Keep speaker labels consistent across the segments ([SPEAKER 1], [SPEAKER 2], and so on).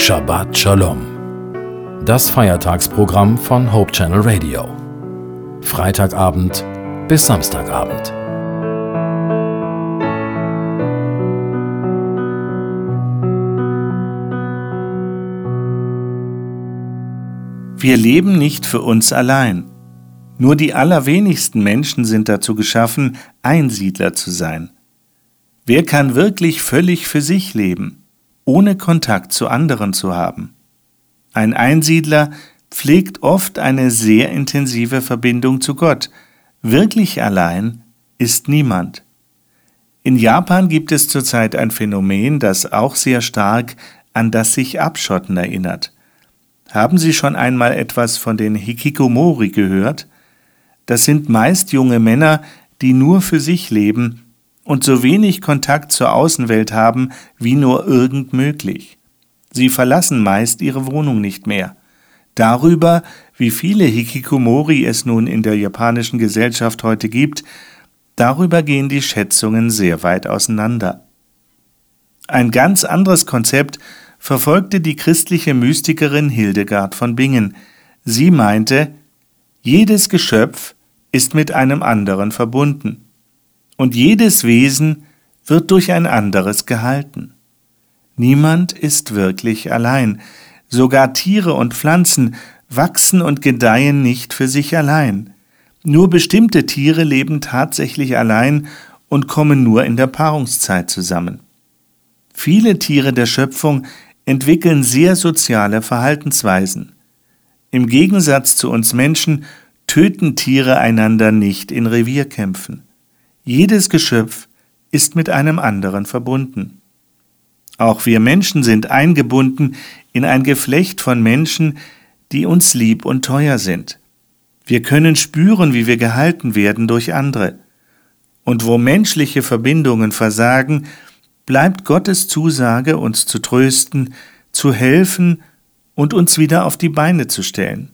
[SPEAKER 1] Shabbat Shalom. Das Feiertagsprogramm von Hope Channel Radio. Freitagabend bis Samstagabend.
[SPEAKER 2] Wir leben nicht für uns allein. Nur die allerwenigsten Menschen sind dazu geschaffen, Einsiedler zu sein. Wer kann wirklich völlig für sich leben, ohne Kontakt zu anderen zu haben? Ein Einsiedler pflegt oft eine sehr intensive Verbindung zu Gott. Wirklich allein ist niemand. In Japan gibt es zurzeit ein Phänomen, das auch sehr stark an das sich Abschotten erinnert. Haben Sie schon einmal etwas von den Hikikomori gehört? Das sind meist junge Männer, die nur für sich leben und so wenig Kontakt zur Außenwelt haben wie nur irgend möglich. Sie verlassen meist ihre Wohnung nicht mehr. Darüber, wie viele Hikikomori es nun in der japanischen Gesellschaft heute gibt, darüber gehen die Schätzungen sehr weit auseinander. Ein ganz anderes Konzept verfolgte die christliche Mystikerin Hildegard von Bingen. Sie meinte, jedes Geschöpf ist mit einem anderen verbunden und jedes Wesen wird durch ein anderes gehalten. Niemand ist wirklich allein, sogar Tiere und Pflanzen wachsen und gedeihen nicht für sich allein. Nur bestimmte Tiere leben tatsächlich allein und kommen nur in der Paarungszeit zusammen. Viele Tiere der Schöpfung entwickeln sehr soziale Verhaltensweisen. Im Gegensatz zu uns Menschen töten Tiere einander nicht in Revierkämpfen. Jedes Geschöpf ist mit einem anderen verbunden. Auch wir Menschen sind eingebunden in ein Geflecht von Menschen, die uns lieb und teuer sind. Wir können spüren, wie wir gehalten werden durch andere. Und wo menschliche Verbindungen versagen, bleibt Gottes Zusage, uns zu trösten, zu helfen und uns wieder auf die Beine zu stellen.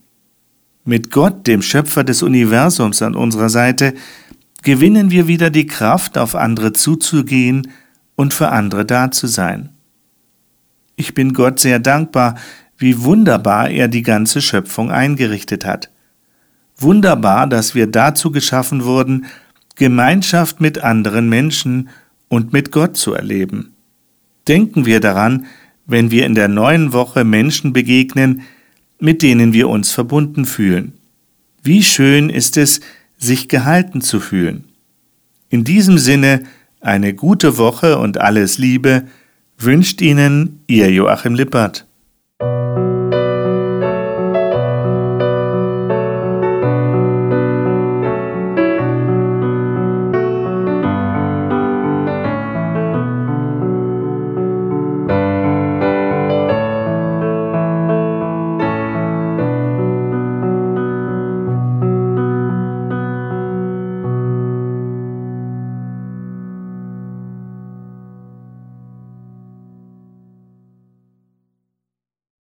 [SPEAKER 2] Mit Gott, dem Schöpfer des Universums, an unserer Seite, gewinnen wir wieder die Kraft, auf andere zuzugehen und für andere da zu sein. Ich bin Gott sehr dankbar, wie wunderbar er die ganze Schöpfung eingerichtet hat. Wunderbar, dass wir dazu geschaffen wurden, Gemeinschaft mit anderen Menschen und mit Gott zu erleben. Denken wir daran, wenn wir in der neuen Woche Menschen begegnen, mit denen wir uns verbunden fühlen. Wie schön ist es, sich gehalten zu fühlen. In diesem Sinne eine gute Woche und alles Liebe wünscht Ihnen Ihr Joachim Lippert.